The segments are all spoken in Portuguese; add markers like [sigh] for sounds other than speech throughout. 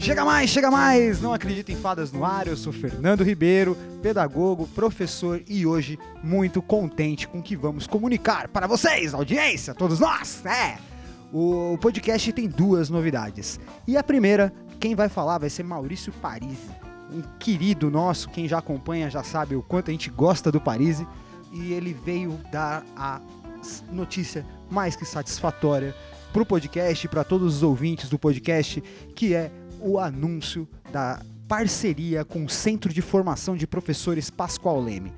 Chega mais, chega mais! Não acredita em fadas no ar, eu sou Fernando Ribeiro, pedagogo, professor e hoje muito contente com o que vamos comunicar para vocês, audiência, todos nós! É! O podcast tem duas novidades. E a primeira, quem vai falar vai ser Maurício Parisi, um querido nosso, quem já acompanha já sabe o quanto a gente gosta do Parisi, e ele veio dar a notícia mais que satisfatória para o podcast, para todos os ouvintes do podcast, que é o anúncio da parceria com o Centro de Formação de Professores Pascoal Leme.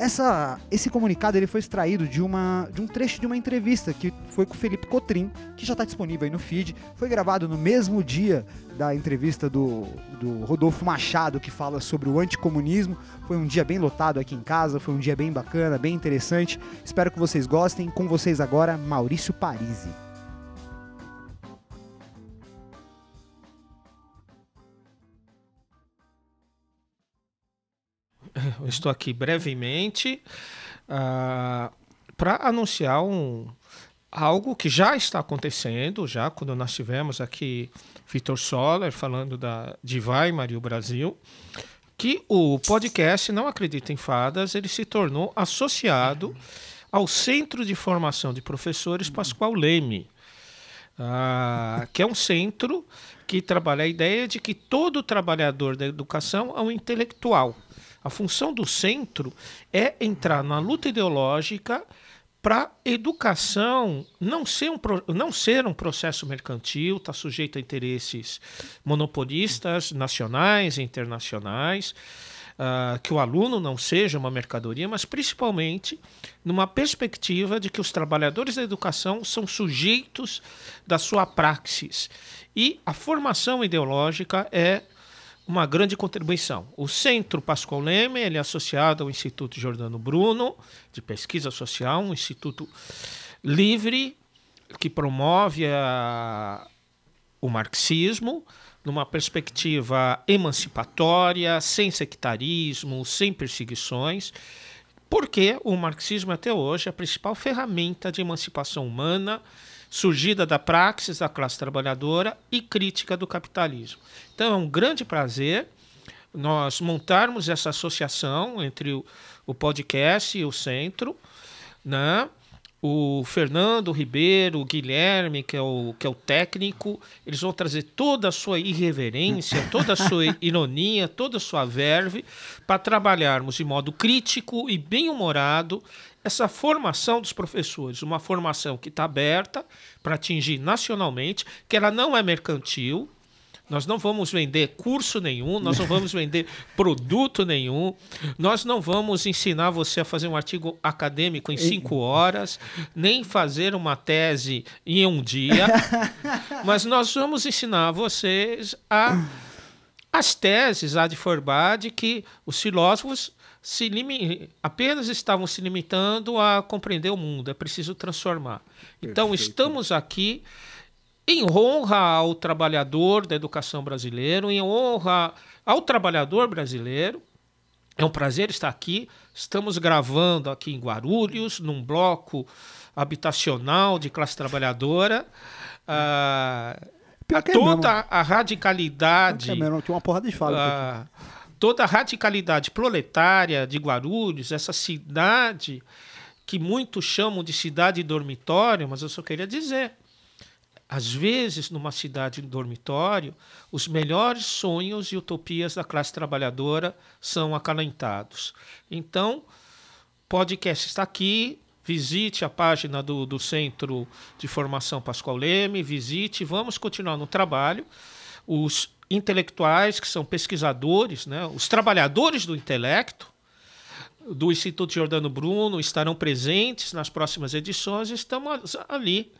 Essa, esse comunicado ele foi extraído de, uma, de um trecho de uma entrevista que foi com o Felipe Cotrim, que já está disponível aí no feed. Foi gravado no mesmo dia da entrevista do, do Rodolfo Machado, que fala sobre o anticomunismo. Foi um dia bem lotado aqui em casa, foi um dia bem bacana, bem interessante. Espero que vocês gostem. Com vocês agora, Maurício Parisi. Eu estou aqui brevemente uh, para anunciar um, algo que já está acontecendo, já quando nós tivemos aqui Vitor Soller falando da, de Weimar e o Brasil, que o podcast Não Acredita em Fadas, ele se tornou associado ao Centro de Formação de Professores Pascoal Leme, uh, que é um centro que trabalha a ideia de que todo trabalhador da educação é um intelectual. A função do centro é entrar na luta ideológica para educação não ser, um, não ser um processo mercantil, está sujeito a interesses monopolistas nacionais e internacionais, uh, que o aluno não seja uma mercadoria, mas principalmente numa perspectiva de que os trabalhadores da educação são sujeitos da sua praxis. E a formação ideológica é uma grande contribuição. O Centro Pascoal Leme ele é associado ao Instituto Jordano Bruno, de Pesquisa Social, um instituto livre que promove a, o marxismo numa perspectiva emancipatória, sem sectarismo, sem perseguições, porque o marxismo até hoje é a principal ferramenta de emancipação humana surgida da praxis da classe trabalhadora e crítica do capitalismo. Então é um grande prazer nós montarmos essa associação entre o, podcast e o centro, né? O Fernando Ribeiro, o Guilherme, que é o, que é o técnico, eles vão trazer toda a sua irreverência, toda a sua [laughs] ironia, toda a sua verve, para trabalharmos de modo crítico e bem-humorado essa formação dos professores, uma formação que está aberta para atingir nacionalmente, que ela não é mercantil, nós não vamos vender curso nenhum, nós não vamos vender produto nenhum, nós não vamos ensinar você a fazer um artigo acadêmico em cinco horas, nem fazer uma tese em um dia, [laughs] mas nós vamos ensinar vocês a as teses a de Forbade que os filósofos se apenas estavam se limitando a compreender o mundo, é preciso transformar. Então, Perfeito. estamos aqui em honra ao trabalhador da educação brasileira, em honra ao trabalhador brasileiro. É um prazer estar aqui. Estamos gravando aqui em Guarulhos, num bloco habitacional de classe trabalhadora. Ah, toda a radicalidade. É mesmo, tinha uma porra de fala. Ah, toda a radicalidade proletária de Guarulhos, essa cidade que muitos chamam de cidade dormitório, mas eu só queria dizer, às vezes, numa cidade dormitório, os melhores sonhos e utopias da classe trabalhadora são acalentados. Então, podcast está aqui. Visite a página do, do Centro de Formação Pascoal Leme, visite, vamos continuar no trabalho. Os intelectuais, que são pesquisadores, né, os trabalhadores do intelecto, do Instituto Jordano Bruno, estarão presentes nas próximas edições. Estamos ali,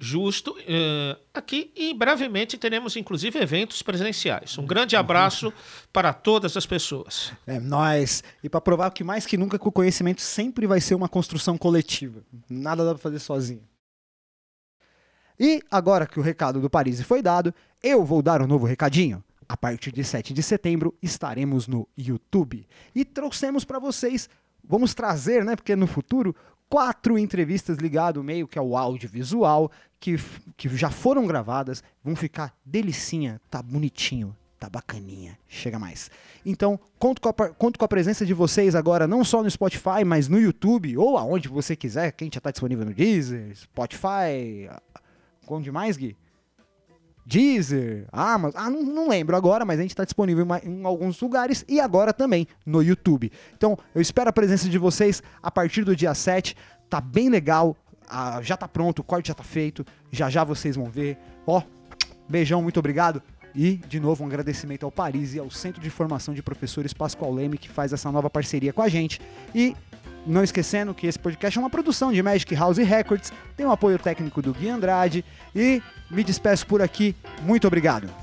justo, uh, aqui, e brevemente teremos inclusive eventos presenciais. Um grande abraço para todas as pessoas. É nós. E para provar que mais que nunca que o conhecimento sempre vai ser uma construção coletiva. Nada dá para fazer sozinho. E agora que o recado do Paris foi dado, eu vou dar um novo recadinho. A partir de 7 de setembro estaremos no YouTube e trouxemos para vocês, vamos trazer, né, porque no futuro quatro entrevistas ligado meio que ao audiovisual que, que já foram gravadas, vão ficar delicinha, tá bonitinho, tá bacaninha, chega mais. Então, conto com, a, conto com a presença de vocês agora, não só no Spotify, mas no YouTube, ou aonde você quiser, quem já tá disponível no Deezer, Spotify, onde mais, Gui? Deezer, Amazon, ah, não, não, lembro agora, mas a gente está disponível em, em, alguns lugares e agora também no YouTube. Então, eu espero a presença de vocês a partir do dia 7. Tá bem legal, ah, já tá pronto, o corte já tá feito, já já vocês vão ver. Ó, beijão, muito obrigado. E, de novo, um agradecimento ao Paris e ao Centro de Formação de Professores Pascoal Leme, que faz essa nova parceria com a gente. E não esquecendo que esse podcast é uma produção de Magic House Records, tem o apoio técnico do Gui Andrade e me despeço por aqui. Muito obrigado.